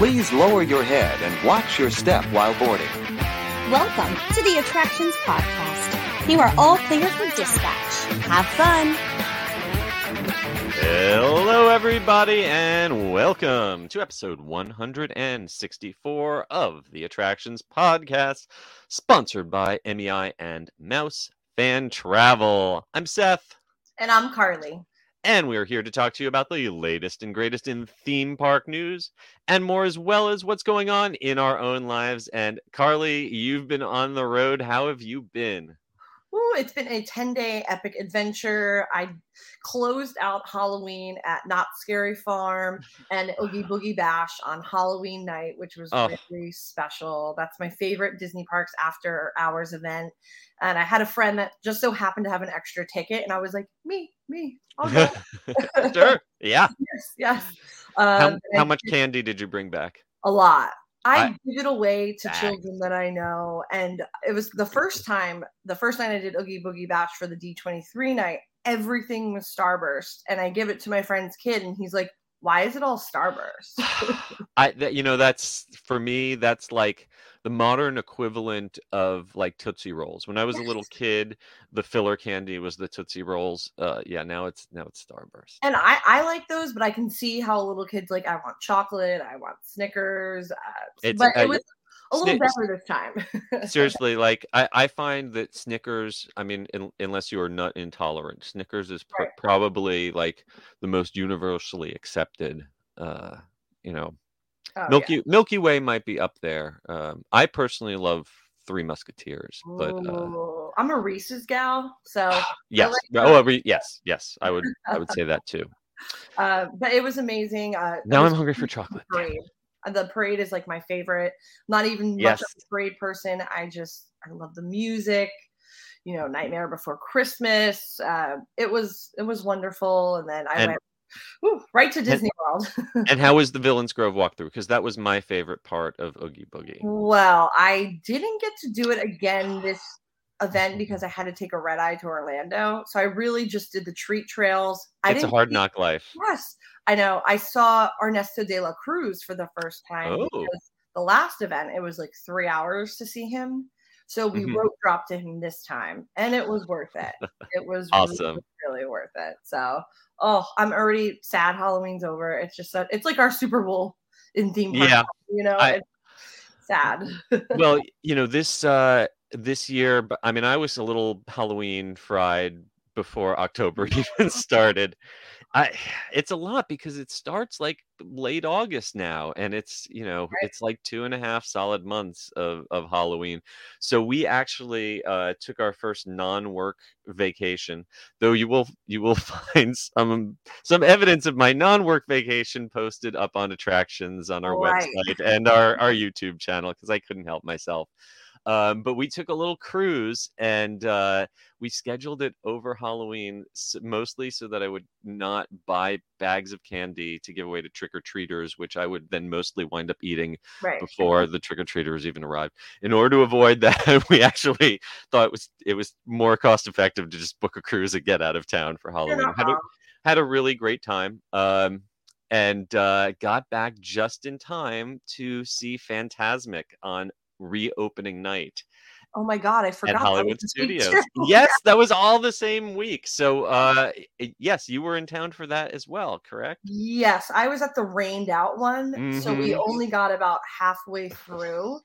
Please lower your head and watch your step while boarding. Welcome to the Attractions Podcast. You are all clear for dispatch. Have fun. Hello, everybody, and welcome to episode 164 of the Attractions Podcast, sponsored by MEI and Mouse Fan Travel. I'm Seth. And I'm Carly. And we're here to talk to you about the latest and greatest in theme park news and more, as well as what's going on in our own lives. And Carly, you've been on the road. How have you been? Ooh, it's been a 10 day epic adventure. I closed out Halloween at Knott's Scary Farm and Oogie Boogie Bash on Halloween night, which was Oh. really special. That's my favorite Disney Parks after hours event. And I had a friend that just so happened to have an extra ticket, and I was like, me, me, I'll go. sure. Yeah. yes, yes. How, Um, and how much candy did you bring back? A lot. I, I- give it away to children that I know, and it was the first time. The first night I did Oogie Boogie Bash for the D23 night, everything was Starburst, and I give it to my friend's kid, and he's like, "Why is it all Starburst?" I you know that's for me that's like the modern equivalent of like Tootsie Rolls. When I was a little kid, the filler candy was the Tootsie Rolls. Uh yeah, now it's now it's Starburst. and I I like those, but I can see how little kids like. I want chocolate. I want Snickers. Uh, It's- but uh, it was a little better this time. Seriously, like I, I find that Snickers, I mean, in, unless you are nut intolerant, Snickers is pr- Right. probably like the most universally accepted. Uh, you know, Oh, yeah. Milky Milky Way might be up there. Um, I personally love Three Musketeers, but uh, I'm a Reese's gal, so yes, like oh, re- yes, yes, I would, I would say that too. uh, but it was amazing. Uh, Now was I'm hungry for chocolate. Parade. The parade is like my favorite. Not even much of a parade person. I just I love the music. You know, Nightmare Before Christmas. Uh, it was it was wonderful. And then I And- went whew, right to Disney World. And how was the Villains Grove walkthrough? Because that was my favorite part of Oogie Boogie. well, I didn't get to do it again this event because I had to take a red eye to Orlando. So I really just did the treat trails. I It's a hard knock life. Yes, I know. I saw Ernesto de la Cruz for the first time Oh. the last event it was like three hours to see him. So we Mhm. rope dropped to him this time, and it was worth it. It was Awesome. really, really worth it. So, oh, I'm already sad. Halloween's over. It's just a, it's like our Super Bowl in theme park. Yeah. you know, I- it's sad. well, you know, this uh this year, but I mean, I was a little Halloween fried before October even started. I it's a lot because it starts like late August now, and it's you know Right. it's like two and a half solid months of of Halloween. So we actually uh, took our first non-work vacation, though you will you will find some some evidence of my non-work vacation posted up on attractions on our Right. website and our our YouTube channel because I couldn't help myself. Um, but we took a little cruise and uh, we scheduled it over Halloween, mostly so that I would not buy bags of candy to give away to trick or treaters, which I would then mostly wind up eating right. before the trick or treaters even arrived. In order to avoid that, we actually thought it was it was more cost effective to just book a cruise and get out of town for Halloween. Had a, had a really great time. Um, and uh, got back just in time to see Phantasmic on reopening night Oh my god, I forgot. at Hollywood Studios. yes, that was all the same week. So, uh, yes, you were in town for that as well, correct? Yes, I was at the rained out one, so we Mhm. only got about halfway through.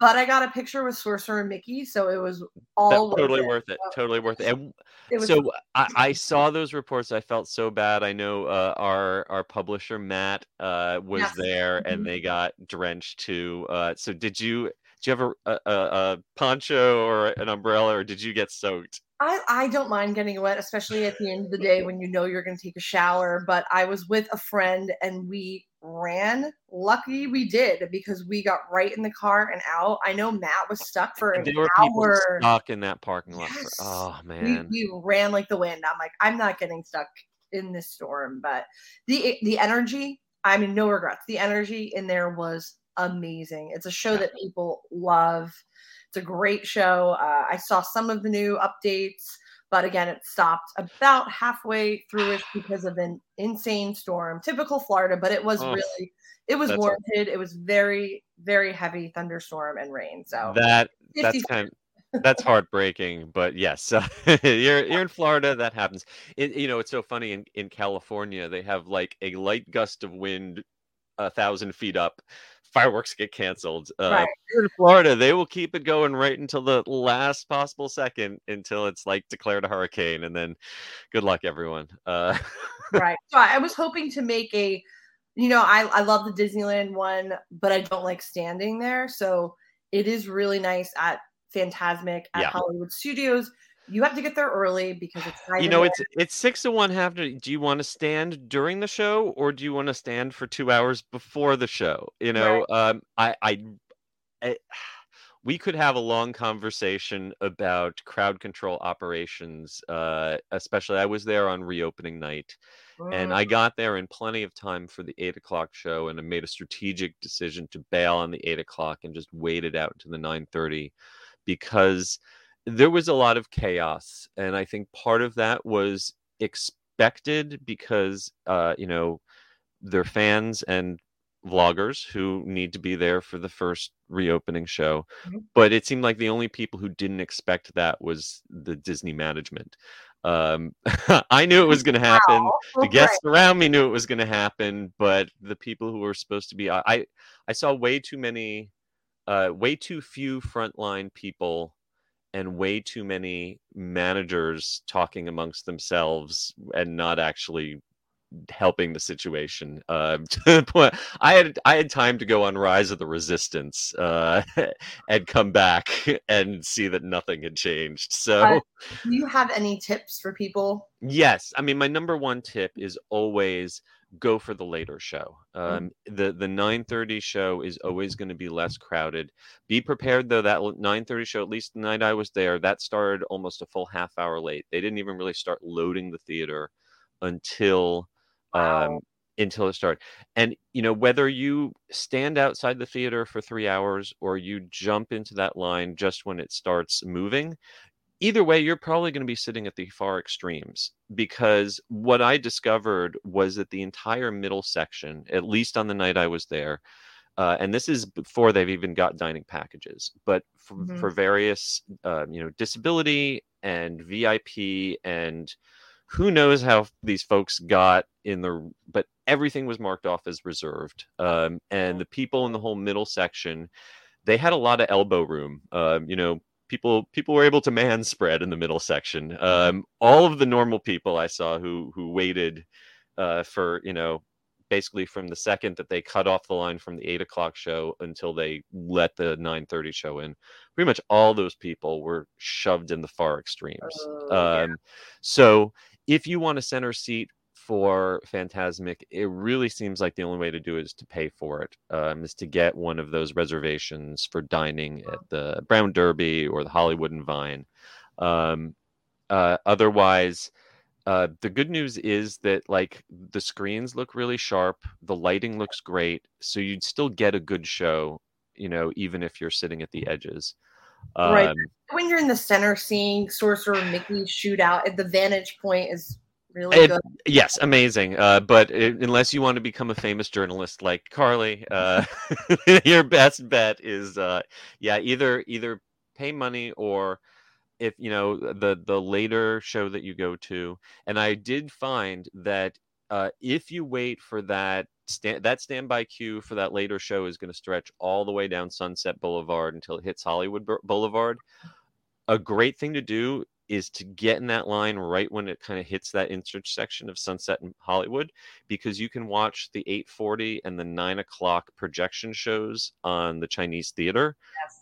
But I got a picture with Sorcerer and Mickey, so it was all worth totally it. worth it. Totally worth it. And It so I, I saw those reports. I felt so bad. I know uh, our our publisher Matt uh, was Yes. there, and Mhm. they got drenched too. Uh, so did you? Did you have a, a, a poncho or an umbrella, or did you get soaked? I, I don't mind getting wet, especially at the end of the day when you know you're going to take a shower. But I was with a friend and we ran. Lucky we did because we got right in the car and out. I know Matt was stuck for an There were people hour. stuck in that parking lot. For, Yes. oh we, man, we ran like the wind. I'm like, I'm not getting stuck in this storm. But the the energy, I mean, no regrets. The energy in there was amazing. It's a show that people love. It's a great show. Uh, I saw some of the new updates, but again, it stopped about halfway through it because of an insane storm. Typical Florida, but it was Oh. really it was warranted. It was very, very heavy thunderstorm and rain. So that that's 50 kind that's heartbreaking but yes uh, you're you're in florida that happens it, you know it's so funny in, in california they have like a light gust of wind a thousand feet up fireworks get canceled uh, Right. here in florida they will keep it going right until the last possible second until it's like declared a hurricane and then good luck everyone uh, right. So I was hoping to make a, you know, I I love the Disneyland one, but I don't like standing there. So it is really nice at Phantasmic at Yeah. Hollywood Studios. You have to get there early because it's you know it's it's six to one half to do you want to stand during the show or do you want to stand for two hours before the show? You know um i i, I we could have a long conversation about crowd control operations uh especially i was there on reopening night and I got there in plenty of time for the eight o'clock show, and I made a strategic decision to bail on the eight o'clock and just waited out to the nine thirty because there was a lot of chaos, and I think part of that was expected because uh, you know they're fans and vloggers who need to be there for the first reopening show Mhm. but it seemed like the only people who didn't expect that was the disney management um i knew it was going to happen wow. the guests around me knew it was going to happen but the people who were supposed to be I, I i saw way too many uh way too few frontline people and way too many managers talking amongst themselves and not actually helping the situation. Um to the point i had i had time to go on rise of the resistance uh and come back and see that nothing had changed. So Uh, Do you have any tips for people? Yes, I mean my number one tip is always go for the later show. Mm. Um, the the nine thirty show is always going to be less crowded. Be prepared though that nine thirty show, at least the night I was there, that started almost a full half hour late. They didn't even really start loading the theater until Wow. um, until it started. And you know whether you stand outside the theater for three hours or you jump into that line just when it starts moving, either way, you're probably going to be sitting at the far extremes because what I discovered was that the entire middle section, at least on the night I was there, uh, and this is before they've even got dining packages, but for, Mhm. for various, uh, you know, disability and VIP and who knows how these folks got in the, but everything was marked off as reserved. Um, and the people in the whole middle section, they had a lot of elbow room. Um, you know, people people were able to man spread in the middle section. Um, all of the normal people I saw who who waited uh, for you know basically from the second that they cut off the line from the eight o'clock show until they let the nine thirty show in, pretty much all those people were shoved in the far extremes. Oh, yeah. Um, so if you want a center seat for Phantasmic, it really seems like the only way to do it is to pay for it. Um, is to get one of those reservations for dining at the Brown Derby or the Hollywood and Vine. Um, uh, otherwise, uh, the good news is that like the screens look really sharp, the lighting looks great, so you'd still get a good show. You know, even if you're sitting at the edges. Um, Right. when you're in the center seeing Sorcerer Mickey shoot out at the vantage point is really It- good. Yes, amazing. Uh, but i unless you want to become a famous journalist like Carly, uh, your best bet is, uh, yeah, either either pay money or if you know the the later show that you go to. And I did find that uh, if you wait for that stand that standby queue for that later show is going to stretch all the way down Sunset Boulevard until it hits Hollywood Bou- Boulevard. A great thing to do is to get in that line right when it kind of hits that intersection of Sunset and Hollywood, because you can watch the 8:40 and the 9 o'clock projection shows on the Chinese theater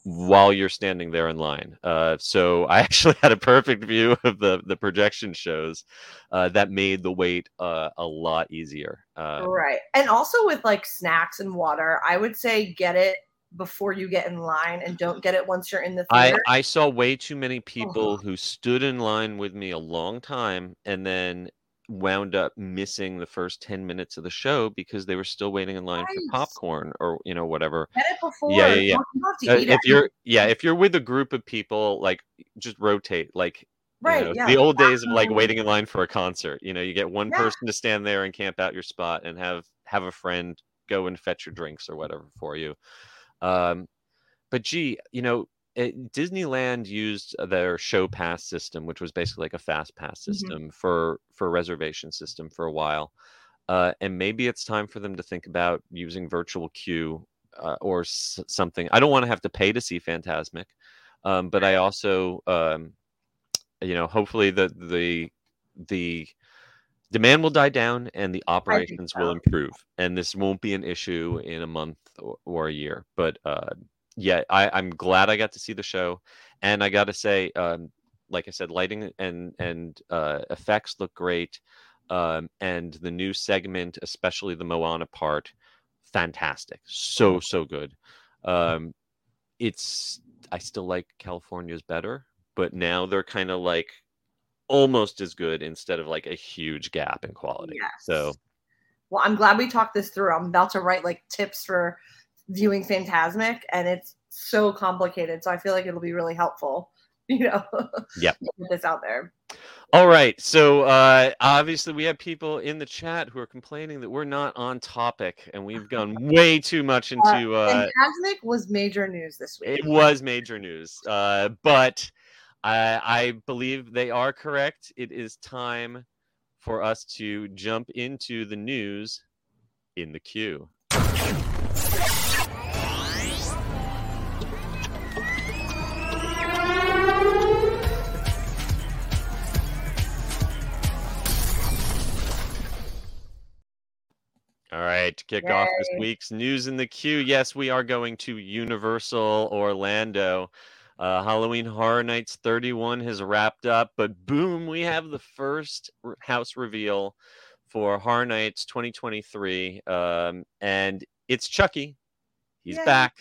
while you're standing there in line. Uh, so I actually had a perfect view of the the projection shows uh, that made the wait uh, a lot easier. Uh, right. And also with like snacks and water, I would say get it before you get in line and don't get it once you're in the I, theater. I saw way too many people Oh. who stood in line with me a long time and then wound up missing the first 10 minutes of the show because they were still waiting in line Right. for popcorn or you know whatever get it before. yeah, yeah. You have to Uh, if it. you're yeah if you're with a group of people like just rotate like you right. know, yeah. the old days of like waiting in line for a concert you know you get one Yeah. person to stand there and camp out your spot and have have a friend go and fetch your drinks or whatever for you. Um, but gee, you know, it, Disneyland used their show pass system, which was basically like a fast pass Mhm. system for for reservation system for a while. Uh, and maybe it's time for them to think about using virtual queue uh, or s- something. I don't want to have to pay to see Phantasmic, um, but I also, um, you know, hopefully the the the demand will die down and the operations will improve, and this won't be an issue in a month or, a year. But uh, yeah, I, I'm glad I got to see the show, and I got to say, um, like I said, lighting and and uh, effects look great, um, and the new segment, especially the Moana part, fantastic, so so good. Um, it's I still like California's better, but now they're kind of like almost as good instead of like a huge gap in quality. Yes. So Well, I'm glad we talked this through. I'm about to write like tips for viewing Phantasmic, and it's so complicated. So I feel like it'll be really helpful. You know, yeah, Put this out there. All right. So uh, obviously, we have people in the chat who are complaining that we're not on topic, and we've gone way too much into. Uh, Phantasmic was major news this week. it was major news, uh, but I, I believe they are correct. It is time for us to jump into the news in the queue. All right, to kick off this week's news in the queue. Yes, we are going to Universal Orlando. Uh, Halloween Horror Nights 31 has wrapped up, but boom, we have the first house reveal for Horror Nights 2023. Um, and it's Chucky. He's Yay. back.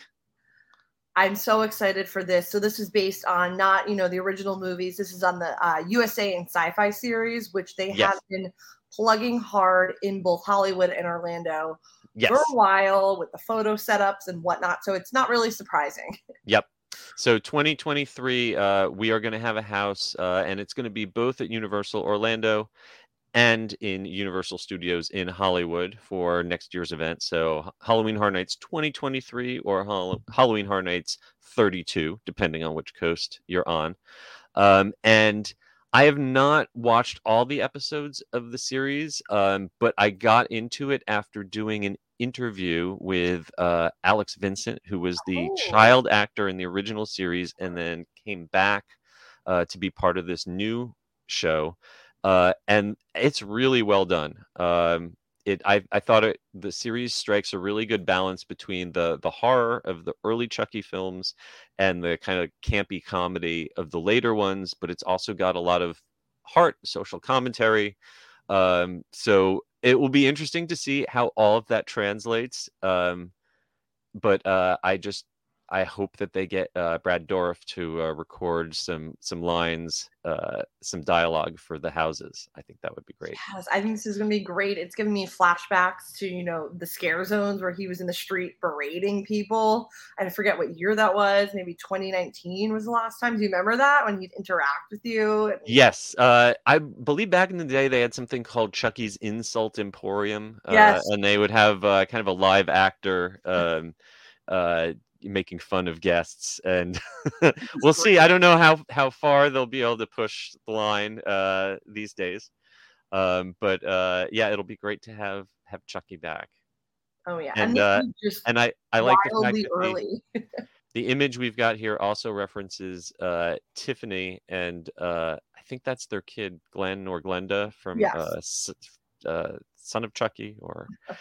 I'm so excited for this. So this is based on not, you know, the original movies. This is on the uh, USA and Syfy series, which they Yes. have been plugging hard in both Hollywood and Orlando Yes. for a while with the photo setups and whatnot. So it's not really surprising. Yep. So 2023, uh, we are going to have a house, uh, and it's going to be both at Universal Orlando and in Universal Studios in Hollywood for next year's event. So Halloween Horror Nights 2023 or Hall- Halloween Horror Nights 32, depending on which coast you're on. Um, and I have not watched all the episodes of the series, um, but I got into it after doing an interview with uh, Alex Vincent, who was the Oh. child actor in the original series and then came back uh, to be part of this new show. Uh, and it's really well done. Um, it, I, I thought it, the series strikes a really good balance between the the horror of the early Chucky films and the kind of campy comedy of the later ones, but it's also got a lot of heart, social commentary. Um, so it will be interesting to see how all of that translates. Um, but uh, I just I hope that they get uh, Brad Dourif to uh, record some some lines, uh, some dialogue for the houses. I think that would be great. Yes, I think this is going to be great. It's giving me flashbacks to, you know, the scare zones where he was in the street berating people. I forget what year that was. Maybe 2019 was the last time. Do you remember that when he'd interact with you? And- Yes, uh, I believe back in the day they had something called Chucky's Insult Emporium, uh, Yes. and they would have uh, kind of a live actor um, uh, making fun of guests, and we'll see. I don't know how how far they'll be able to push the line uh, these days, um, but uh, yeah, it'll be great to have have Chucky back. Oh, yeah. And, this uh, just And I I like the fact that the- early. the image we've got here also references uh, Tiffany, and uh, I think that's their kid, Glenn or Glenda from Yes. uh, uh, Son of Chucky. Or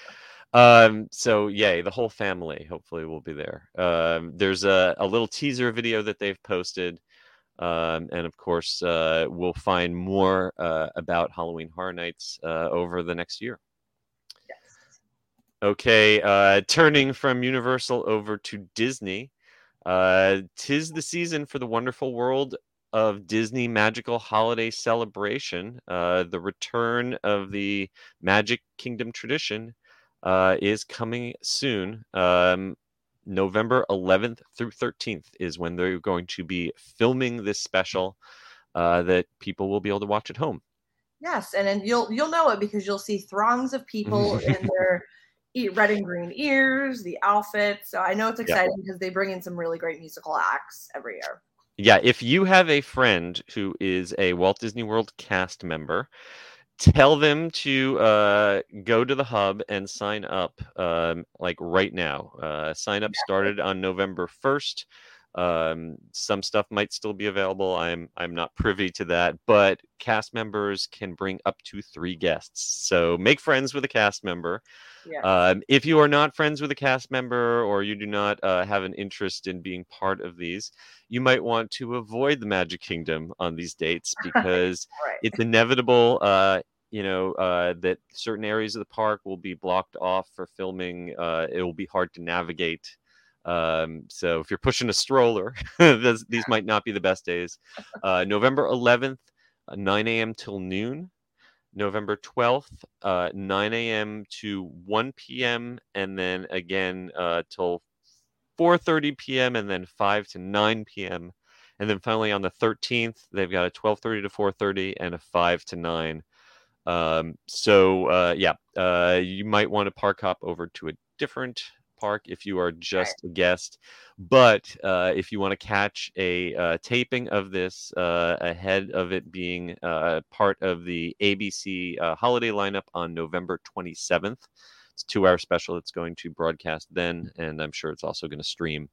um, so, yay! The whole family hopefully will be there. Um, there's a, a little teaser video that they've posted, um, and of course, uh, we'll find more uh, about Halloween Horror Nights uh, over the next year. Okay, uh, turning from Universal over to Disney. Uh, tis the season for the wonderful world of Disney Magical Holiday Celebration. Uh, the return of the Magic Kingdom tradition uh, is coming soon. Um, November 11th through 13th is when they're going to be filming this special uh, that people will be able to watch at home. Yes, and then you'll you'll know it because you'll see throngs of people in their eat red and green ears, the outfits. So I know it's exciting because they bring in some really great musical acts every year. Yeah, if you have a friend who is a Walt Disney World cast member, tell them to uh, go to the hub and sign up um, like right now. Uh, sign up started on November 1st. Um, some stuff might still be available. I'm I'm not privy to that, but cast members can bring up to three guests. So make friends with a cast member. Yeah. Um, if you are not friends with a cast member or you do not uh, have an interest in being part of these, you might want to avoid the Magic Kingdom on these dates because right. it's inevitable. Uh, you know uh, that certain areas of the park will be blocked off for filming. Uh, it will be hard to navigate. Um, so if you're pushing a stroller, this, these might not be the best days. Uh, November 11th, uh, 9 a.m. till noon. November 12th, uh, 9 a.m. to 1 p.m. and then again uh, till 4:30 p.m. and then 5 to 9 p.m. And then finally on the 13th, they've got a 12:30 to 4:30 and a 5 to 9. Um, so uh, yeah, uh, you might want to park hop over to a different park if you are just a guest. But uh, if you want to catch a uh, taping of this uh, ahead of it being uh, part of the ABC uh, holiday lineup on November 27th, it's a two hour special that's going to broadcast then, and I'm sure it's also going to stream.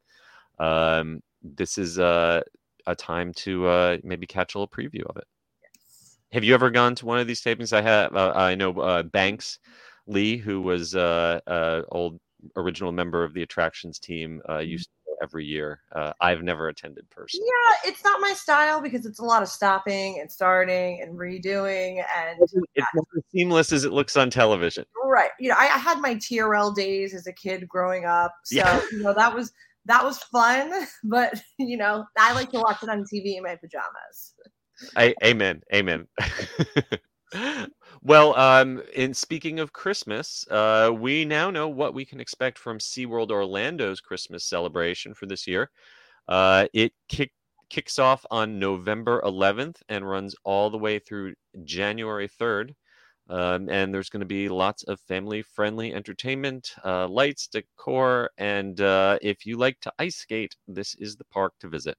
Um, this is uh, a time to uh, maybe catch a little preview of it. Have you ever gone to one of these tapings? I have. Uh, I know uh, Banks Lee, who was uh, uh, old original member of the attractions team, uh, used to go every year. Uh, I've never attended personally. Yeah, it's not my style because it's a lot of stopping and starting and redoing and It's not as seamless as it looks on television. right. You know, I, I had my TRL days as a kid growing up, so Yeah. you know that was that was fun. But you know, I like to watch it on TV in my pajamas. I, amen. Amen. well, um, in speaking of Christmas, uh, we now know what we can expect from SeaWorld Orlando's Christmas celebration for this year. Uh, it kick, kicks off on November 11th and runs all the way through January 3rd. Um, and there's going to be lots of family friendly entertainment, uh, lights, decor, and uh, if you like to ice skate, this is the park to visit.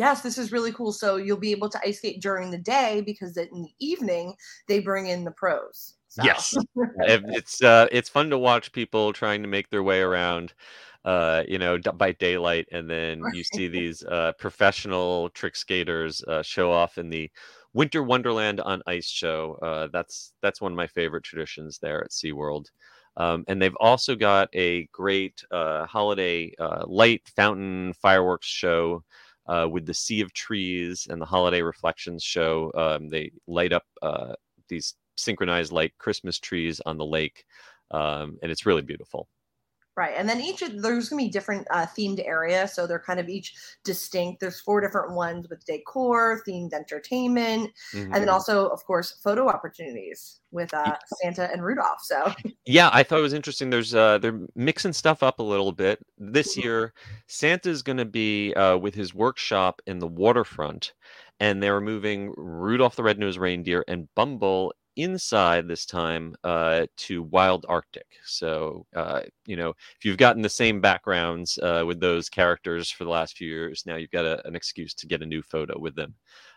Yes, this is really cool. So you'll be able to ice skate during the day because in the evening they bring in the pros. So. Yes, it's uh, it's fun to watch people trying to make their way around, uh, you know, by daylight, and then you see these uh, professional trick skaters uh, show off in the Winter Wonderland on Ice show. Uh, that's that's one of my favorite traditions there at SeaWorld. Um, and they've also got a great uh, holiday uh, light fountain fireworks show uh, with the Sea of Trees and the Holiday Reflections show. Um, they light up uh, these synchronized like Christmas trees on the lake, um, and it's really beautiful. Right. And then each of there's gonna be different uh, themed areas. So they're kind of each distinct. There's four different ones with decor, themed entertainment, and then also, of course, photo opportunities with uh, Santa and Rudolph. So Yeah, I thought it was interesting. There's uh, they're mixing stuff up a little bit this Mhm. year. Santa's going to be uh, with his workshop in the waterfront, and they're moving Rudolph the Red-Nosed Reindeer and Bumble inside this time uh, to Wild Arctic. So uh, you know, if you've gotten the same backgrounds uh, with those characters for the last few years, now you've got a, an excuse to get a new photo with them.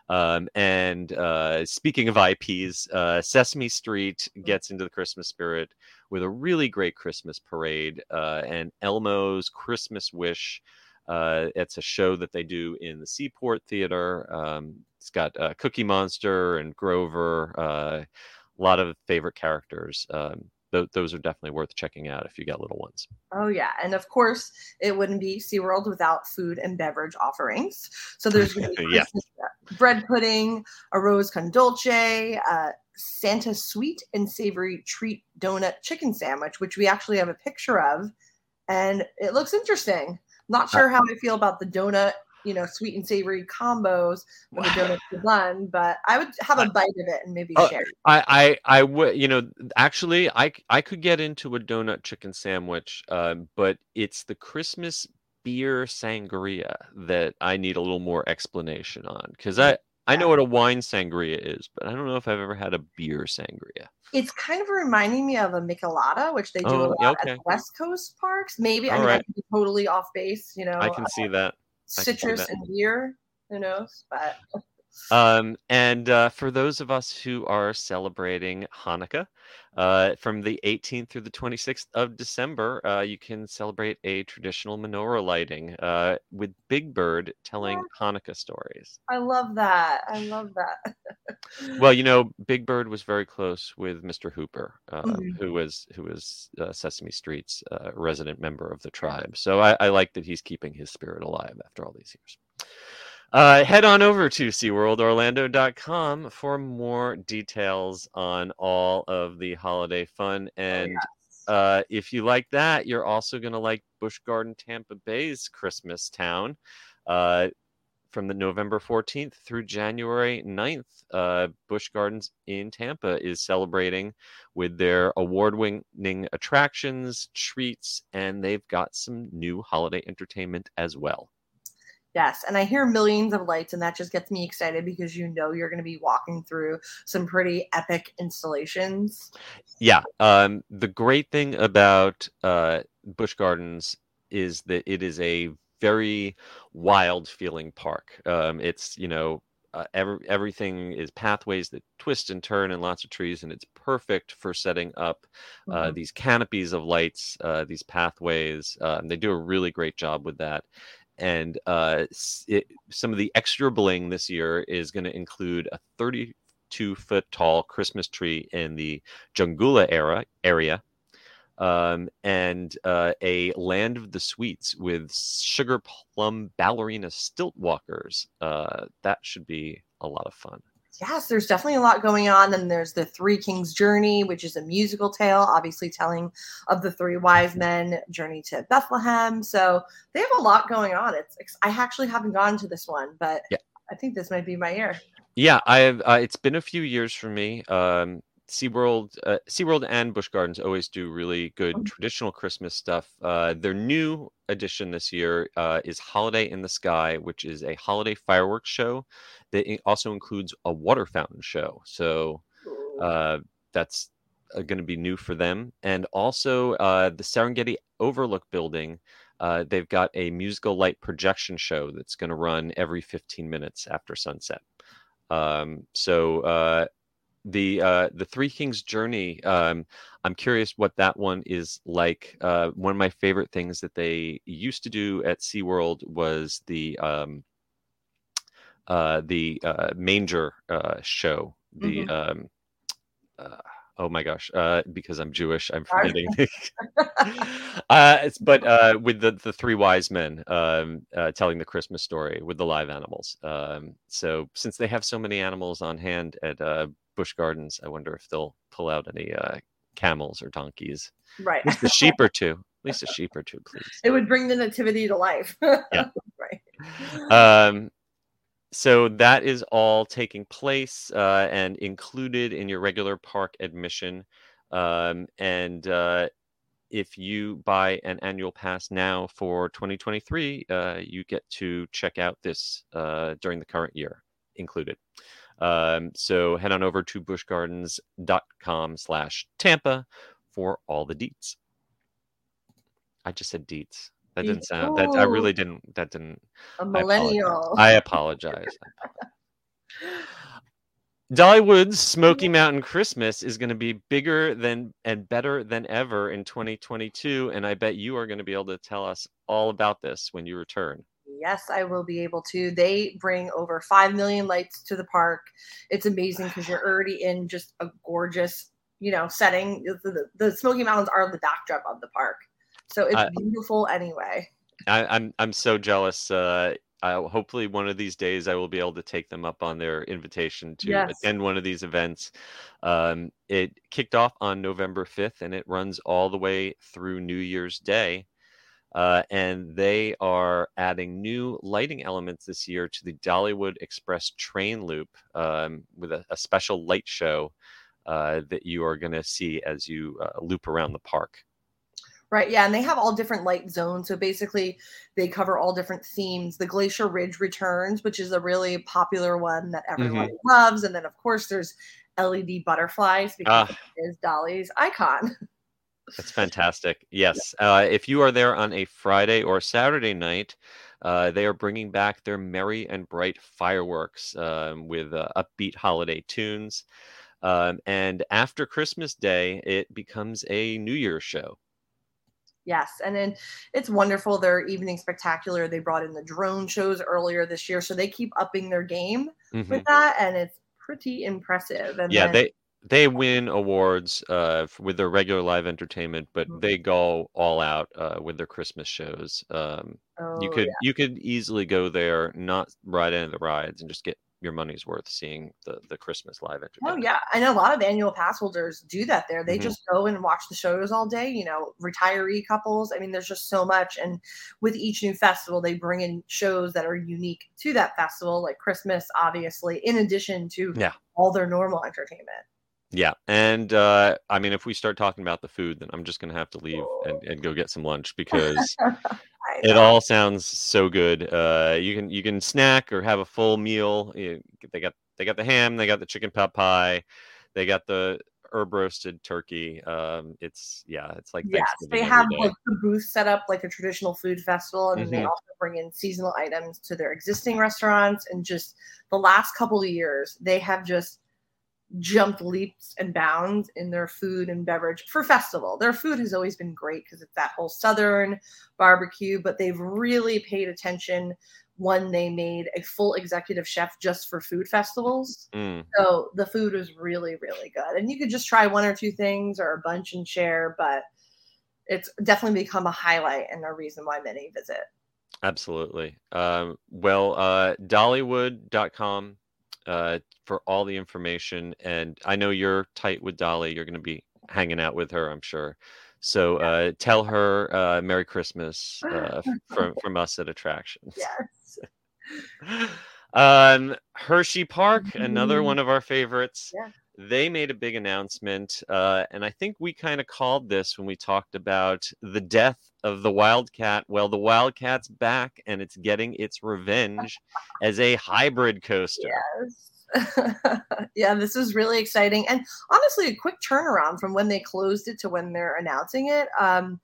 Um, and uh, speaking of IPs, uh, Sesame Street gets into the Christmas spirit with a really great Christmas parade uh, and Elmo's Christmas Wish. It's a show that they do in the Seaport Theater. Um, it's got uh, Cookie Monster and Grover, uh, a lot of favorite characters. Um, th- those are definitely worth checking out if you got little ones. Oh yeah, and of course it wouldn't be SeaWorld without food and beverage offerings. So there's going to be Yes. Uh, bread pudding, arroz con dulce, uh, Santa sweet and savory treat donut chicken sandwich, which we actually have a picture of, and it looks interesting. Not sure how I feel about the donut, you know, sweet and savory combos with the donut to bun, but I would have a bite of it and maybe Oh, share. I, I, I would, you know, actually, I, I could get into a donut chicken sandwich, um, but it's the Christmas beer sangria that I need a little more explanation on because I, I know what a wine sangria is, but I don't know if I've ever had a beer sangria. It's kind of reminding me of a Michelada, which they do Oh, a lot yeah, at okay. West Coast parks. Maybe I mean I could be totally off base, you know. I can uh, see that. I can see citrus and beer. Who knows? But Um, and uh, for those of us who are celebrating Hanukkah, uh, from the 18th through the 26th of December, uh, you can celebrate a traditional menorah lighting uh, with Big Bird telling Hanukkah stories. I love that. I love that. Well, you know, Big Bird was very close with Mr. Hooper, uh, Mhm. who was who was uh, Sesame Street's uh, resident member of the tribe. So I, I like that he's keeping his spirit alive after all these years. Uh, head on over to SeaWorldOrlando.com for more details on all of the holiday fun. And yes. uh, if you like that, you're also going to like Busch Garden Tampa Bay's Christmas Town. Uh, from the November 14th through January 9th, uh, Busch Gardens in Tampa is celebrating with their award winning attractions, treats, and they've got some new holiday entertainment as well. Yes, and I hear millions of lights, and that just gets me excited because you know you're going to be walking through some pretty epic installations. Yeah. Um, the great thing about uh, Busch Gardens is that it is a very wild feeling park. Um, it's, you know, uh, every, everything is pathways that twist and turn and lots of trees, and it's perfect for setting up uh, Mhm. these canopies of lights, uh, these pathways. Um, they do a really great job with that. And uh, it, some of the extra bling this year is going to include a 32 foot tall Christmas tree in the Jungala era area, um, and uh, a land of the sweets with sugar plum ballerina stilt walkers. Uh, that should be a lot of fun. Yes, there's definitely a lot going on. And there's the Three Kings Journey, which is a musical tale, obviously telling of the three wise men journey to Bethlehem. So they have a lot going on. It's I actually haven't gone to this one, but Yeah. I think this might be my year. Yeah, I've. Uh, it's been a few years for me. Um, SeaWorld, uh, SeaWorld and Busch Gardens always do really good Mhm. traditional Christmas stuff. Uh, their new addition this year uh, is Holiday in the Sky, which is a holiday fireworks show that also includes a water fountain show. So uh, that's going to be new for them. And also uh, the Serengeti Overlook building. Uh, they've got a musical light projection show that's going to run every 15 minutes after sunset. Um, so uh, the uh, the Three Kings Journey. Um, I'm curious what that one is like. Uh, one of my favorite things that they used to do at SeaWorld was the um, uh, the uh, manger uh, show. The um, uh, oh my gosh, uh, because I'm Jewish, I'm forgetting. uh, it's, but uh, with the the three wise men um, uh, telling the Christmas story with the live animals. Um, so since they have so many animals on hand at Busch Gardens, I wonder if they'll pull out any uh, camels or donkeys. Right. At least a sheep or two. At least a sheep or two, please. it would bring the nativity to life. Yeah. right. um, so that is all taking place uh, and included in your regular park admission. Um, and uh, if you buy an annual pass now for 2023, uh, you get to check out this uh, during the current year included. Um, so head on over to buschgardens.com slash Tampa for all the deets. I just said deets. That didn't sound that I really didn't that didn't A I apologize. millennial. I apologize. Dollywood's Smoky Mountain Christmas is going to be bigger than and better than ever in 2022, and I bet you are going to be able to tell us all about this when you return. Yes, I will be able to. They bring over 5 million lights to the park. It's amazing because you're already in just a gorgeous, you know, setting. The, the, Smoky Mountains are the backdrop of the park. So it's I- beautiful anyway. I, I'm I'm so jealous. Uh, I, hopefully, one of these days, I will be able to take them up on their invitation to Yes. attend one of these events. Um, it kicked off on November 5th, and it runs all the way through New Year's Day. Uh, and they are adding new lighting elements this year to the Dollywood Express train loop um, with a, a special light show uh, that you are going to see as you uh, loop around the park. Right. Yeah. And they have all different light zones. So basically, they cover all different themes. The Glacier Ridge Returns, which is a really popular one that everyone Mm-hmm. loves. And then, of course, there's LED butterflies because Ah. it is Dolly's icon. That's fantastic. Yes. Uh, if you are there on a Friday or Saturday night, uh, they are bringing back their merry and bright fireworks um, with uh, upbeat holiday tunes. Um, and after Christmas Day, it becomes a New Year's show. Yes. And then it's wonderful. Their evening spectacular. They brought in the drone shows earlier this year. So they keep upping their game Mhm. with that. And it's pretty impressive. And Yeah, then- they they win awards uh, with their regular live entertainment, but Mhm. they go all out uh, with their Christmas shows. Um, you oh, could yeah. you could easily go there, not ride any of the rides, and just get your money's worth seeing the the Christmas live entertainment. Oh yeah, I know a lot of annual pass holders do that there. They Mhm. just go and watch the shows all day. You know, retiree couples. I mean, there's just so much. And with each new festival, they bring in shows that are unique to that festival, like Christmas, obviously, in addition to Yeah. all their normal entertainment. Yeah, and uh, I mean, if we start talking about the food, then I'm just gonna have to leave and, and go get some lunch because it all sounds so good. Uh, you can you can snack or have a full meal. You- They got they got the ham, they got the chicken pot pie, they got the herb roasted turkey. Um, it's yeah, it's like Yes, they have day. like the booth set up like a traditional food festival, and then they also bring in seasonal items to their existing restaurants. And just the last couple of years, they have just jumped leaps and bounds in their food and beverage for festival. Their food has always been great because it's that whole southern barbecue, but they've really paid attention when they made a full executive chef just for food festivals. Mm, So the food was really, really good. And you could just try one or two things or a bunch and share, but it's definitely become a highlight and a reason why many visit. absolutely. Um, well, uh, Dollywood.com uh, for all the information, and I know you're tight with Dolly. You're going to be hanging out with her, I'm sure. So uh, tell her uh, Merry Christmas uh, from from us at Attractions. Yes. Um, Hersheypark, another Mhm. one of our favorites. Yeah. They made a big announcement, uh, and I think we kind of called this when we talked about the death of the Wildcat. Well, the Wildcat's back, and it's getting its revenge as a hybrid coaster. Yes. yeah, this is really exciting. And honestly, a quick turnaround from when they closed it to when they're announcing it. Um,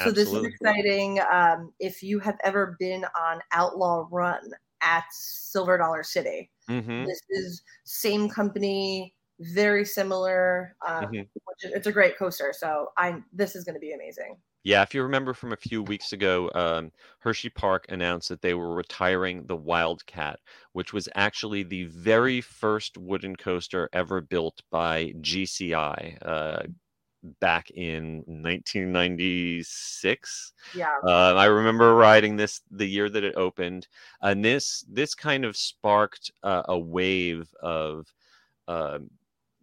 so this is exciting. Um, if you have ever been on Outlaw Run at Silver Dollar City, hmm This is same company, very similar. Um, Mhm. which it's a great coaster. So I this is going to be amazing. Yeah, if you remember from a few weeks ago, um, Hersheypark announced that they were retiring the Wildcat, which was actually the very first wooden coaster ever built by GCI uh, back in 1996. Yeah. Uh, I remember riding this the year that it opened, and this this kind of sparked uh, a wave of um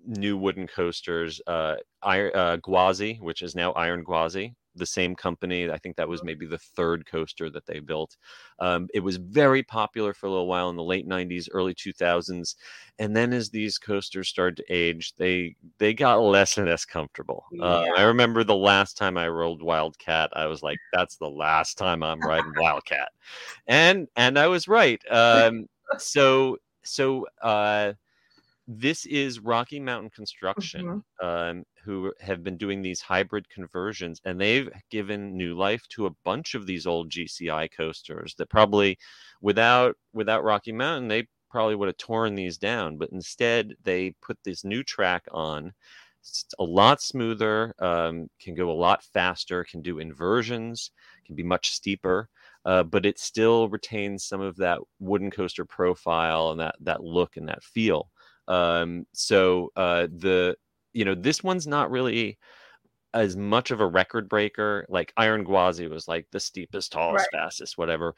new wooden coasters. Uh, Iron, uh, Gwazi, which is now Iron Gwazi, the same company. I think that was maybe the third coaster that they built. Um, it was very popular for a little while in the late '90s, early 2000s, and then as these coasters started to age, they they got less and less comfortable. Uh, I remember the last time I rolled Wildcat, I was like, "That's the last time I'm riding Wildcat," and and I was right. Um, so so uh, this is Rocky Mountain Construction, Mhm. um, who have been doing these hybrid conversions, and they've given new life to a bunch of these old GCI coasters that probably, without without Rocky Mountain, they probably would have torn these down. But instead, they put this new track on. It's a lot smoother, um, can go a lot faster, can do inversions, can be much steeper, uh, but it still retains some of that wooden coaster profile and that that look and that feel. Um, so uh, the you know this one's not really as much of a record breaker. Like Iron Gwazi was like the steepest, tallest, fastest, whatever.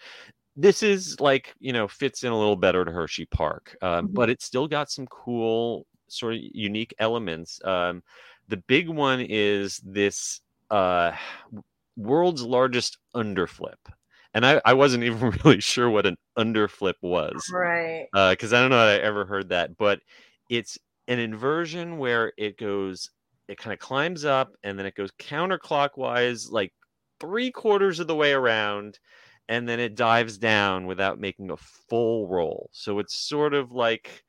This is like you know fits in a little better to Hersheypark, um, Mhm. but it's still got some cool sort of unique elements. Um, the big one is this uh, world's largest underflip. And I, I wasn't even really sure what an underflip was Right. because I don't know that I ever heard that, but it's an inversion where it goes, it kind of climbs up and then it goes counterclockwise, like three quarters of the way around and then it dives down without making a full roll. So it's sort of like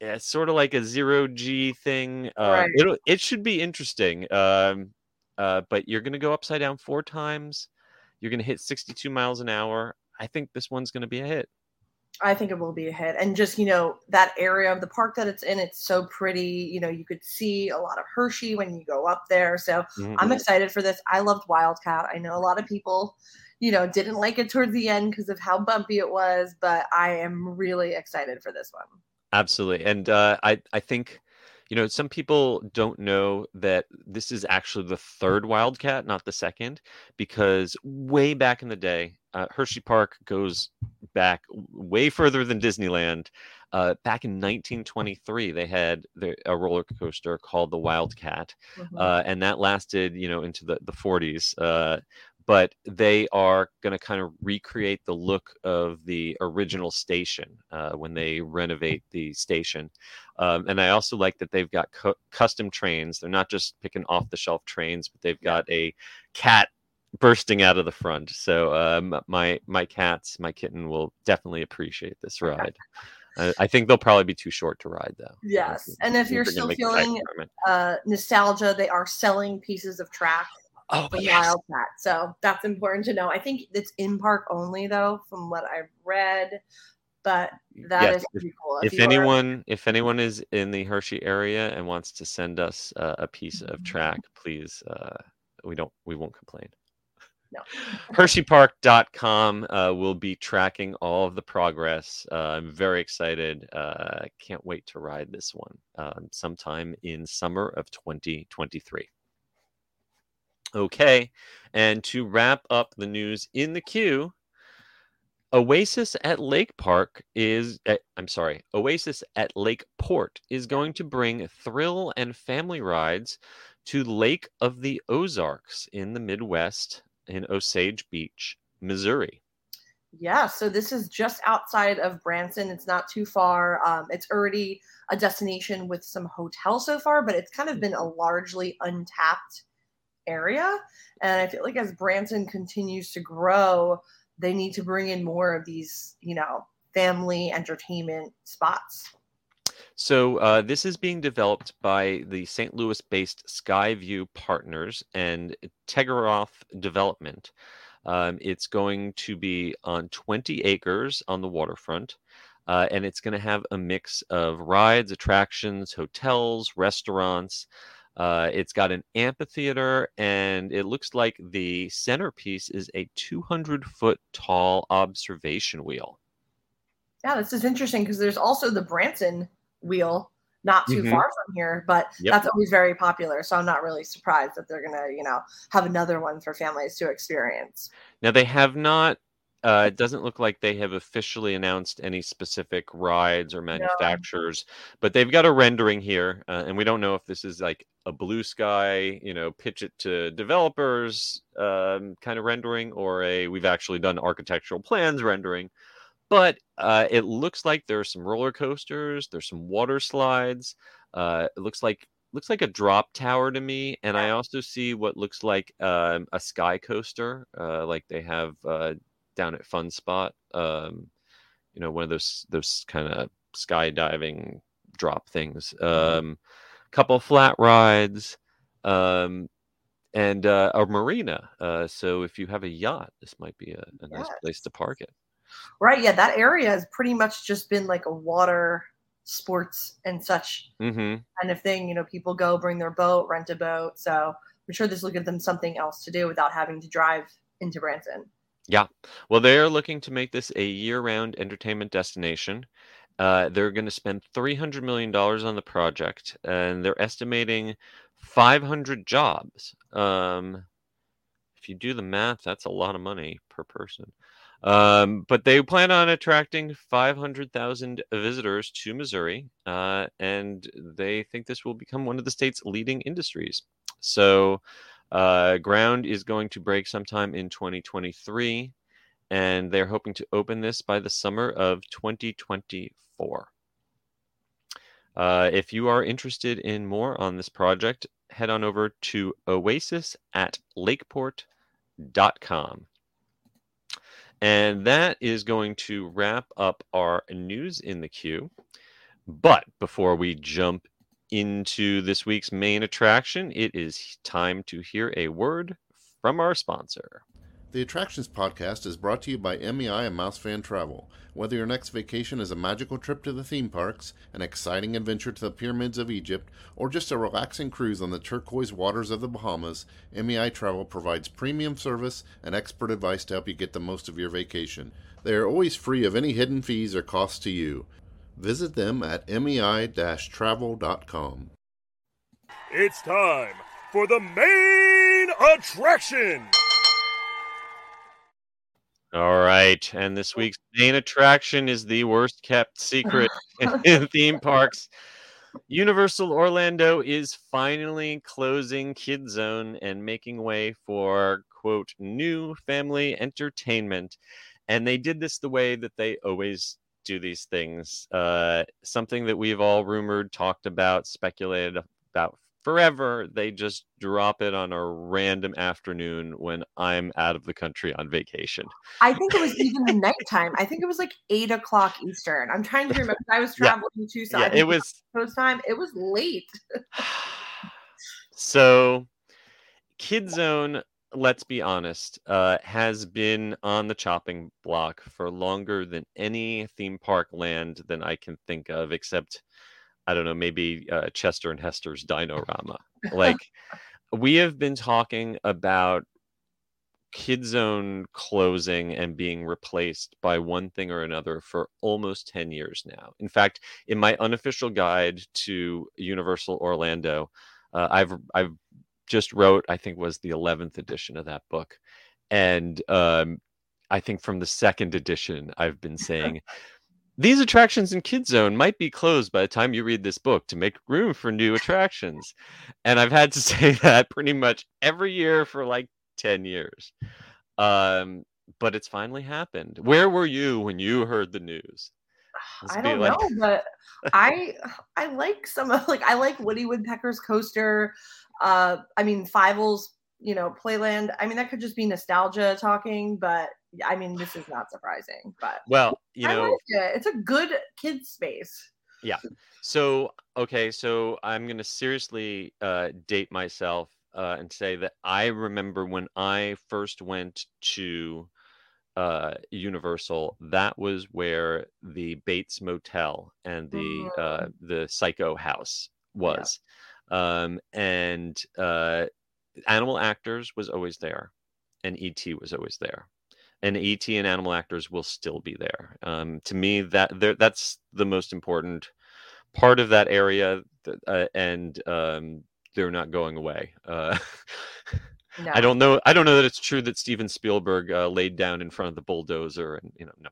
it's sort of like a zero G thing. Uh, Right. it'll, it should be interesting. Um, uh, but you're going to go upside down four times. You're going to hit 62 miles an hour. I think this one's going to be a hit. I think it will be a hit. And just, you know, that area of the park that it's in, it's so pretty. You know, you could see a lot of Hershey when you go up there. So I'm Mhm. excited for this. I loved Wildcat. I know a lot of people, you know, didn't like it towards the end because of how bumpy it was, but I am really excited for this one. Absolutely. And uh, I, I think, you know, some people don't know that this is actually the third Wildcat, not the second, because way back in the day, uh, Hersheypark goes back way further than Disneyland. Uh, back in 1923, they had the, a roller coaster called the Wildcat, Mhm. uh, and that lasted, you know, into the, the 40s. But they are going to kind of recreate the look of the original station uh, when they renovate the station. Um, and I also like that they've got cu- custom trains. They're not just picking off the shelf trains, but they've got a cat bursting out of the front. So um, my my cats, my kitten will definitely appreciate this ride. I think they'll probably be too short to ride though. Yes. And if you're still make a tight feeling uh, nostalgia, they are selling pieces of track oh for yes. Wildcat. So that's important to know. I think it's in park only though, from what I've read. But that is Yes, if- pretty cool. if are- anyone if anyone is in the hershey area and wants to send us uh, a piece of track please uh, we don't we won't complain No. hersheypark.com uh, will be tracking all of the progress uh, i'm very excited uh, can't wait to ride this one um, sometime in summer of 2023 okay and to wrap up the news in the queue Oasis at Lake Park is, uh, I'm sorry, Oasis at Lake Port is going to bring thrill and family rides to Lake of the Ozarks in the Midwest in Osage Beach, Missouri. Yeah, so this is just outside of Branson. It's not too far. Um, it's already a destination with some hotels so far, but it's kind of been a largely untapped area. And I feel like as Branson continues to grow, they need to bring in more of these, you know, family entertainment spots. So uh, this is being developed by the St. Louis-based Skyview Partners and Tegeroth Development. Um, it's going to be on 20 acres on the waterfront, uh, and it's going to have a mix of rides, attractions, hotels, restaurants. Uh, it's got an amphitheater, and it looks like the centerpiece is a 200 foot tall observation wheel. Yeah, this is interesting because there's also the Branson wheel not too Mhm. far from here, but Yep. that's always very popular. So I'm not really surprised that they're gonna, you know, have another one for families to experience. Now they have not. Uh, it doesn't look like they have officially announced any specific rides or manufacturers, but they've got a rendering here, uh, and we don't know if this is like a blue sky, you know, pitch it to developers um, kind of rendering, or a we've actually done architectural plans rendering. But uh, it looks like there are some roller coasters, there's some water slides. Uh, it looks like looks like a drop tower to me, and I also see what looks like um, a sky coaster, uh, like they have uh, down at Fun Spot. Um, you know, one of those those kind of skydiving drop things. Um, couple flat rides, um, and uh, a marina. Uh, so if you have a yacht, this might be a, a nice place to park it. Right. Yeah, that area has pretty much just been like a water sports and such hmm kind of thing. You know, people go bring their boat, rent a boat. So I'm sure this will give them something else to do without having to drive into Branson. Yeah. Well, they are looking to make this a year-round entertainment destination. Uh, they're going to spend $300 million on the project, and they're estimating 500 jobs. Um, if you do the math, that's a lot of money per person. Um, but they plan on attracting 500,000 visitors to Missouri, uh, and they think this will become one of the state's leading industries. So, uh, ground is going to break sometime in 2023, and they're hoping to open this by the summer of 2024. Uh, if you are interested in more on this project, head on over to oasis at lakeport.com. And that is going to wrap up our news in the queue. But before we jump into this week's main attraction, it is time to hear a word from our sponsor. The Attractions Podcast is brought to you by MEI and Mouse Fan Travel. Whether your next vacation is a magical trip to the theme parks, an exciting adventure to the pyramids of Egypt, or just a relaxing cruise on the turquoise waters of the Bahamas, MEI Travel provides premium service and expert advice to help you get the most of your vacation. They are always free of any hidden fees or costs to you. Visit them at mei-travel.com. It's time for the main attraction. All right. And this week's main attraction is the worst kept secret in theme parks. Universal Orlando is finally closing Kid Zone and making way for, quote, new family entertainment. And they did this the way that they always do these things. Uh, something that we've all rumored, talked about, speculated about forever. They just drop it on a random afternoon when I'm out of the country on vacation. I think it was even the nighttime. I think it was like eight o'clock Eastern. I'm trying to remember. I was Yeah. traveling to Tucson. Yeah, it was post time. It was late. so Kid Zone, let's be honest, uh, has been on the chopping block for longer than any theme park land than I can think of, except I don't know, maybe uh, Chester and Hester's Dinorama. Like we have been talking about Kid Zone closing and being replaced by one thing or another for almost 10 years now. In fact, in my unofficial guide to Universal Orlando, uh, I've I've just wrote I think was the 11th edition of that book. And um, I think from the second edition I've been saying these attractions in Kid Zone might be closed by the time you read this book to make room for new attractions. And I've had to say that pretty much every year for like 10 years. Um, but it's finally happened. Where were you when you heard the news? This I don't like- know, but I I like some of like I like Woody Woodpecker's coaster. Uh, I mean Fievel's, you know, Playland. I mean that could just be nostalgia talking, but I mean this is not surprising. But Well, you I know, like it. It's a good kids space. Yeah. So okay, so I'm gonna seriously uh, date myself uh, and say that I remember when I first went to uh, Universal, that was where the Bates Motel and the uh, the Psycho House was, um, and uh, Animal Actors was always there, and ET was always there. And ET and Animal Actors will still be there. Um, to me, that there- that's the most important part of that area uh, and um, they're not going away uh, No. i don't know i don't know that it's true that steven spielberg uh, laid down in front of the bulldozer and you know no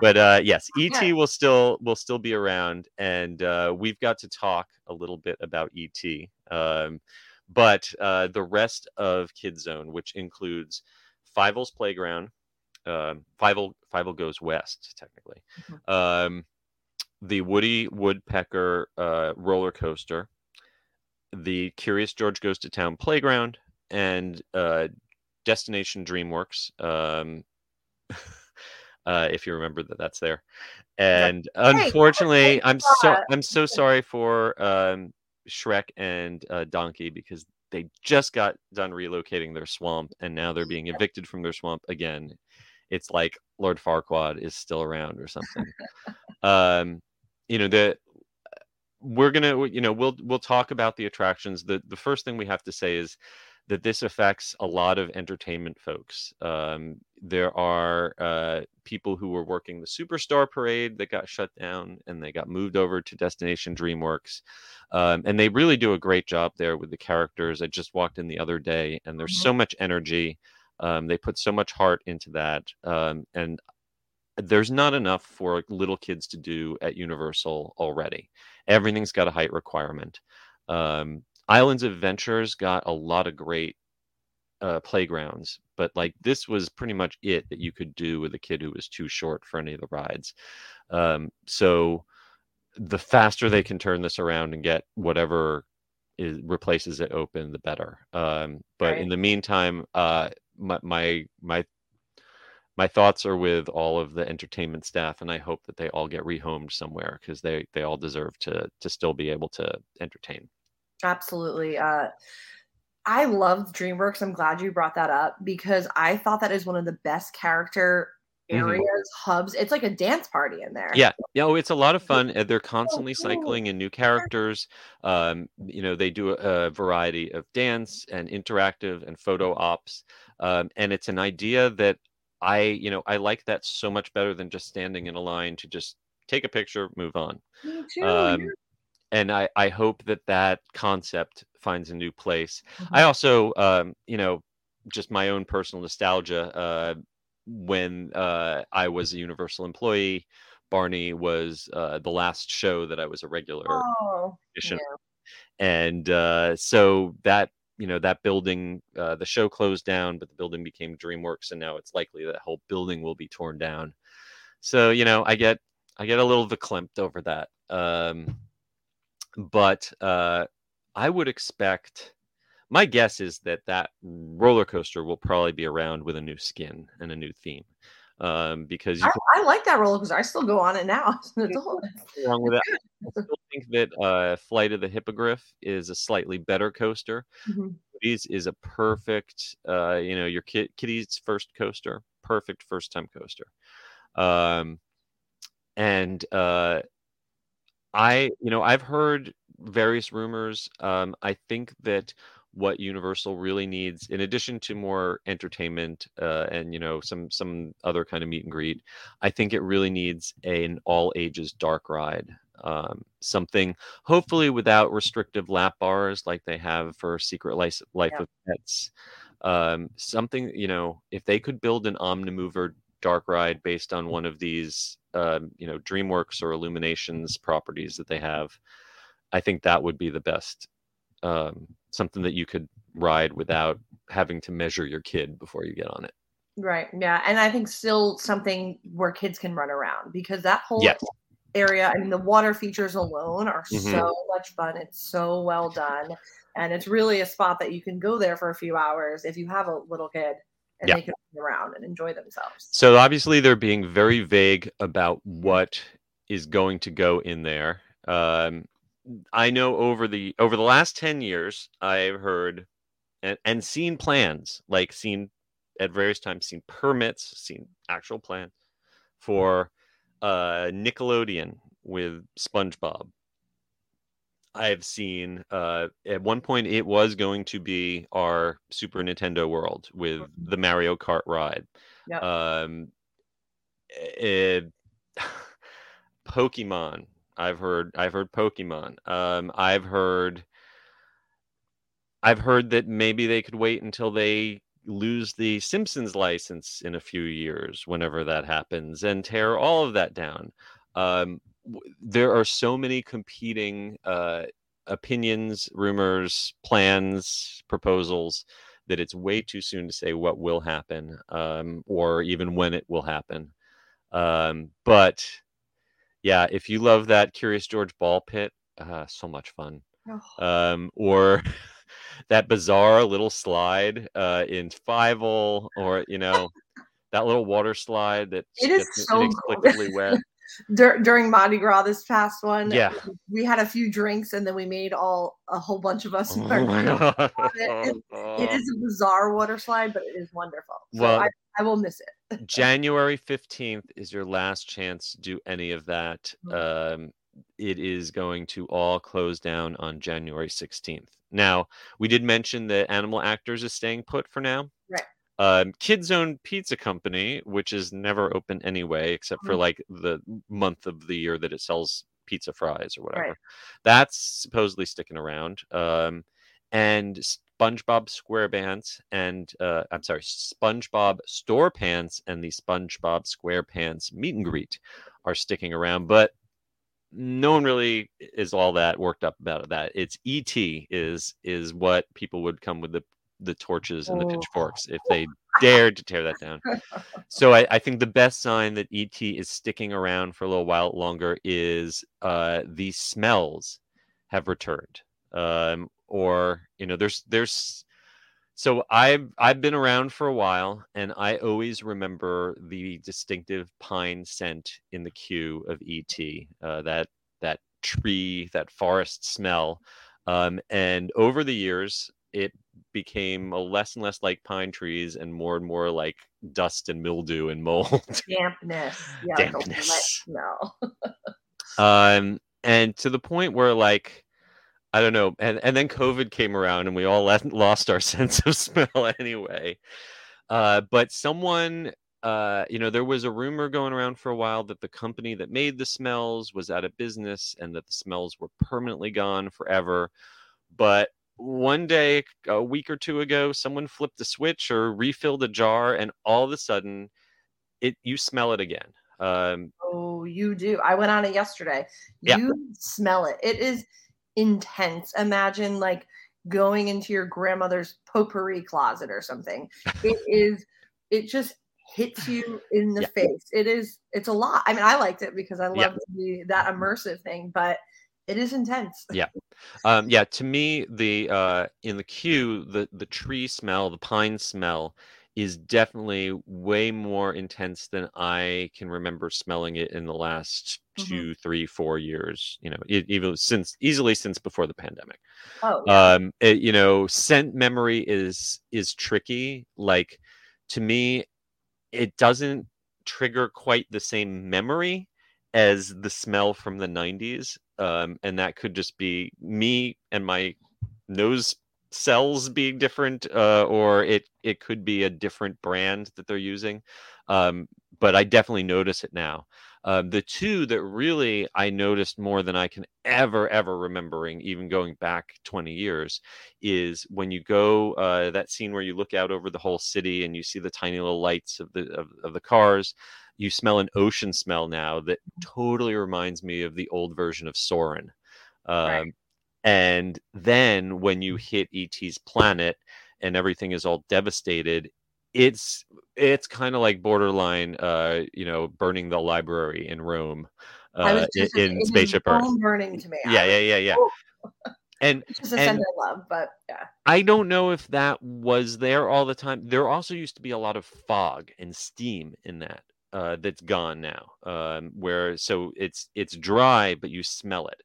but uh, yes et Yeah. will still will still be around and uh, we've got to talk a little bit about et um, but uh, the rest of kid zone which includes Fievel's playground um, Fievel, Fievel goes west technically um, the Woody Woodpecker uh, roller coaster, the Curious George Goes to Town playground, and uh, Destination DreamWorks. Um, uh, if you remember that, that's there. And unfortunately, I'm so. I'm so sorry for um, Shrek and uh, Donkey because they just got done relocating their swamp, and now they're being evicted from their swamp again. It's like Lord Farquaad is still around or something um you know the we're gonna you know we'll we'll talk about the attractions the the first thing we have to say is that this affects a lot of entertainment folks. Um there are uh people who were working the superstar parade that got shut down and they got moved over to destination dreamworks. Um, and they really do a great job there with the characters. I just walked in the other day and there's so much energy. Um, they put so much heart into that. Um, and there's not enough for little kids to do at Universal already. Everything's got a height requirement. Um, Islands of Adventures got a lot of great uh, playgrounds, but like this was pretty much it that you could do with a kid who was too short for any of the rides. Um, so the faster they can turn this around and get whatever is replaces it open, the better. Um, but Right. in the meantime, uh, my my my my thoughts are with all of the entertainment staff, and I hope that they all get rehomed somewhere because they they all deserve to to still be able to entertain. Absolutely. Uh, I love DreamWorks. I'm glad you brought that up because I thought that is one of the best character Mhm. areas, hubs. It's like a dance party in there. Yeah, yeah, oh, it's a lot of fun. They're constantly cycling in new characters. Um, you know, they do a, a variety of dance and interactive and photo ops. Um, and it's an idea that I, you know, I like that so much better than just standing in a line to just take a picture, move on. Me too. Um. And I, I hope that that concept finds a new place. Mhm. I also, um, you know, just my own personal nostalgia. Uh, when uh, I was a Universal employee, Barney was uh, the last show that I was a regular Oh, yeah. and uh, so that you know that building, uh, the show closed down, but the building became DreamWorks, and now it's likely that whole building will be torn down. So you know, I get I get a little verklempt over that. Um, but uh, I would expect. My guess is that that roller coaster will probably be around with a new skin and a new theme, um, because I, can I like that roller coaster. I still go on it now. as an adult. wrong with that. I still think that uh, Flight of the Hippogriff is a slightly better coaster. Mhm. Woody's is a perfect, uh, you know, your kid, Kitty's first coaster, perfect first time coaster. Um, and uh, I, you know, I've heard various rumors. Um, I think that what Universal really needs, in addition to more entertainment uh, and you know some some other kind of meet and greet, I think it really needs an all ages dark ride. Um, something hopefully without restrictive lap bars like they have for Secret Life, Life Yeah. of Pets. Um, something you know, if they could build an Omnimover dark ride based on one of these, um, you know, DreamWorks or Illuminations properties that they have, I think that would be the best. Um, something that you could ride without having to measure your kid before you get on it. Right. Yeah. And I think still something where kids can run around because that whole Yes. area, I mean, the water features alone are Mhm. so much fun. It's so well done. And it's really a spot that you can go there for a few hours if you have a little kid and Yeah. they can run around and enjoy themselves. So obviously they're being very vague about what is going to go in there. Um, I know over the over the last ten years, I've heard and, and seen plans, like seen at various times, seen permits, seen actual plans for uh, Nickelodeon with SpongeBob. I've seen uh, at one point it was going to be our Super Nintendo World with the Mario Kart ride. Yep. Um, it, Pokemon. I've heard. I've heard Pokemon. Um, I've heard. I've heard that maybe they could wait until they lose the Simpsons license in a few years, whenever that happens, and tear all of that down. Um, there are so many competing uh, opinions, rumors, plans, proposals that it's way too soon to say what will happen um, or even when it will happen. Um, but yeah, if you love that Curious George ball pit, uh, so much fun. Oh, Um, or that bizarre little slide uh, in Fievel, or you know that little water slide that It is gets so inexplicably wet. Dur- during Mardi Gras this past one, Yeah. we had a few drinks and then we made all a whole bunch of us. Oh my god! It- It is a bizarre water slide, but it is wonderful. So Well- I, I will miss it. January 15th is your last chance to do any of that. Mm. Um, it is going to all close down on January 16th. Now, we did mention that Animal Actors is staying put for now. Right. Um, Kid Zone Pizza Company, which is never open anyway, except for Mhm. like the month of the year that it sells pizza fries or whatever. Right. That's supposedly sticking around. Um, and SpongeBob SquarePants and uh, I'm sorry, SpongeBob Store Pants and the SpongeBob SquarePants meet and greet are sticking around, but no one really is all that worked up about that. It's ET is is what people would come with the the torches and the Oh. pitchforks if they dared to tear that down. So I, I think the best sign that ET is sticking around for a little while longer is uh, the smells have returned. Um, or you know there's there's so I've I've been around for a while, and I always remember the distinctive pine scent in the queue of ET. Uh, that that tree, that forest smell, um, and over the years, it became a less and less like pine trees, and more and more like dust and mildew and mold. Dampness. Yeah, Dampness. Like a wet smell. um, and to the point where like I don't know. And and then COVID came around and we all le- lost our sense of smell anyway. Uh, but someone, uh, you know, there was a rumor going around for a while that the company that made the smells was out of business and that the smells were permanently gone forever. But one day, a week or two ago, someone flipped the switch or refilled a jar, and all of a sudden, it you smell it again. Um, Oh, you do. I went on it yesterday. Yeah. You smell it. It is intense. Imagine like going into your grandmother's potpourri closet or something. It is, it just hits you in the Yeah. face. It is, it's a lot. I mean, I liked it because I Yeah. love the, that immersive thing, but it is intense. Yeah. um yeah to me the uh in the queue the the tree smell the pine smell is definitely way more intense than i can remember smelling it in the last Mhm. two three four years you know even since easily since before the pandemic Oh, yeah. um it- you know scent memory is is tricky like to me it doesn't trigger quite the same memory as the smell from the 90s um and that could just be me and my nose cells being different uh or it it could be a different brand that they're using um but i definitely notice it now um, the two that really I noticed more than I can ever, ever remembering, even going back 20 years, is when you go uh, that scene where you look out over the whole city and you see the tiny little lights of the of, of the cars. You smell an ocean smell now that totally reminds me of the old version of Soarin'. Um, Right. And then when you hit ET's planet and everything is all devastated, it's it's kind of like borderline uh you know burning the library in rome uh in, in spaceship earth burning to me. yeah yeah yeah yeah Oh. and just a and- love, but yeah. i don't know if that was there all the time there also used to be a lot of fog and steam in that uh that's gone now um where so it's it's dry but you smell it.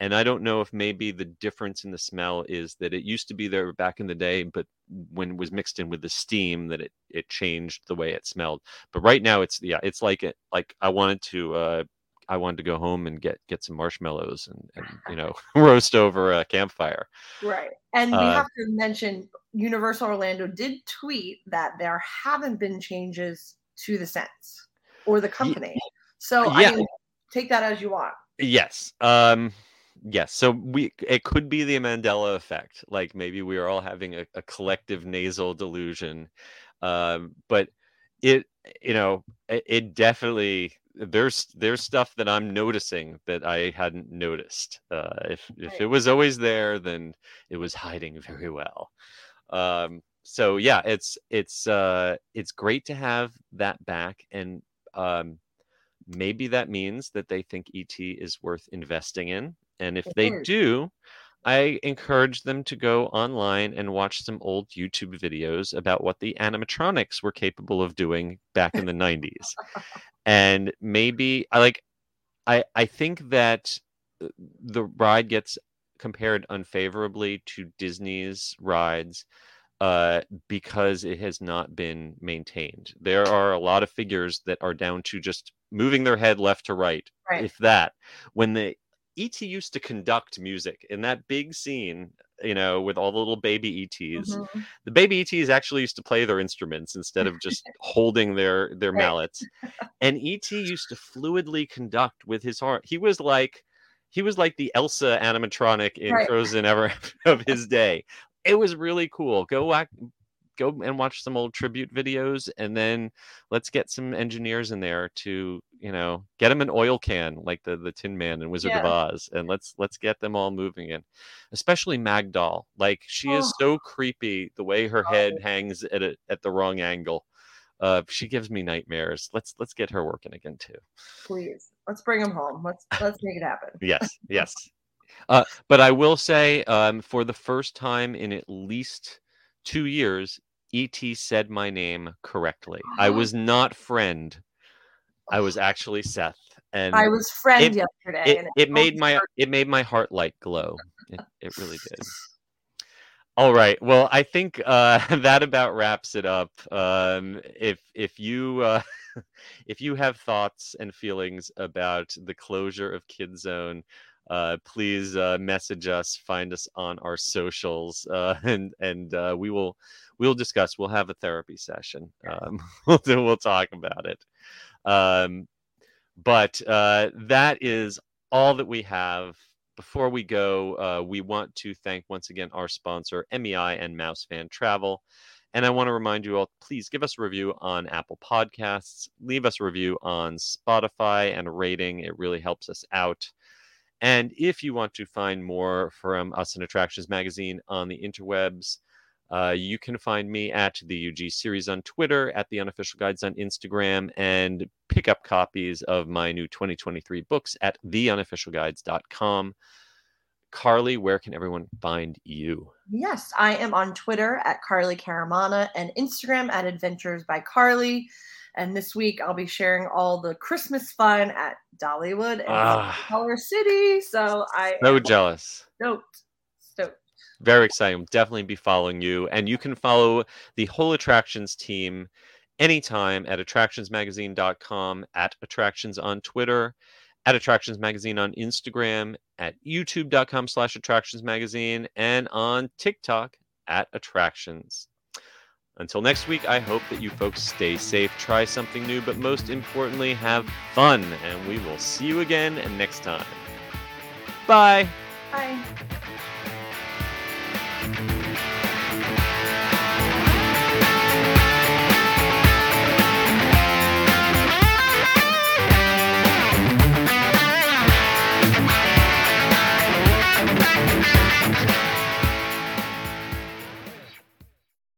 And i don't know if maybe the difference in the smell is that it used to be there back in the day but when it was mixed in with the steam that it it changed the way it smelled. But right now it's yeah it's like it like i wanted to uh i wanted to go home and get get some marshmallows and, and you know roast over a campfire. Right. And we Uh, have to mention Universal Orlando did tweet that there haven't been changes to the scents or the company. So yeah. I mean, take that as you want. Yes. Um yes. So we it could be the Mandela effect. Like maybe we are all having a, a collective nasal delusion. Um but it you know it, it definitely there's there's stuff that I'm noticing that I hadn't noticed. Uh if if Right. it was always there then it was hiding very well. Um so yeah, it's it's uh it's great to have that back and um maybe that means that they think ET is worth investing in. And if they do, I encourage them to go online and watch some old YouTube videos about what the animatronics were capable of doing back in the 90s. And maybe I like I I think that uh, the ride gets compared unfavorably to Disney's rides uh, because it has not been maintained. There are a lot of figures that are down to just moving their head left to right, Right. if that. When the ET used to conduct music in that big scene, you know, with all the little baby ETs, Mhm. the baby ETs actually used to play their instruments instead of just holding their their Right. mallets. And ET used to fluidly conduct with his heart. He was like he was like the Elsa animatronic in Right. Frozen ever of his day. It was really cool. Go wa- go and watch some old tribute videos and then let's get some engineers in there to, you know, get them an oil can like the the Tin Man and Wizard of Oz and let's let's get them all moving in. Especially Magdol, Like she is Oh. so creepy the way her head hangs at a, at the wrong angle. Uh, she gives me nightmares. Let's let's get her working again too. Please. Let's bring him home. Let's let's make it happen. Yes, yes, Uh, but I will say, um, for the first time in at least two years, ET said my name correctly. I was not friend. I was actually Seth, and I was friend it- yesterday. it, and it made my hurt. it made my heart light glow. It, it really did. All right. Well, I think uh, that about wraps it up. Um, if if you uh, if you have thoughts and feelings about the closure of Kid Zone, uh, please uh, message us. Find us on our socials, uh, and and uh, we will we'll discuss. We'll have a therapy session. Um, we'll we'll talk about it. Um, but uh, that is all that we have. Before we go, uh, we want to thank once again our sponsor, MEI and Mouse Fan Travel. And I want to remind you all please give us a review on Apple Podcasts, leave us a review on Spotify and a rating. It really helps us out. And if you want to find more from us in Attractions Magazine on the interwebs, uh, you can find me at the UG series on Twitter, at the unofficial guides on Instagram, and pick up copies of my new 2023 books at theunofficialguides.com. Carly, where can everyone find you? Yes, I am on Twitter at Carly Caramanna and Instagram at Adventures by Carly. And this week I'll be sharing all the Christmas fun at Dollywood and Ah. Color City. So I So jealous. stoked. Stoked. Very exciting. I'll definitely be following you. And you can follow the whole attractions team anytime at attractionsmagazine.com, at attractions on Twitter, at attractions magazine on Instagram, at youtube.com slash attractions magazine, and on TikTok at attractions. Until next week, I hope that you folks stay safe, try something new, but most importantly, have fun. And we will see you again next time. Bye. Bye.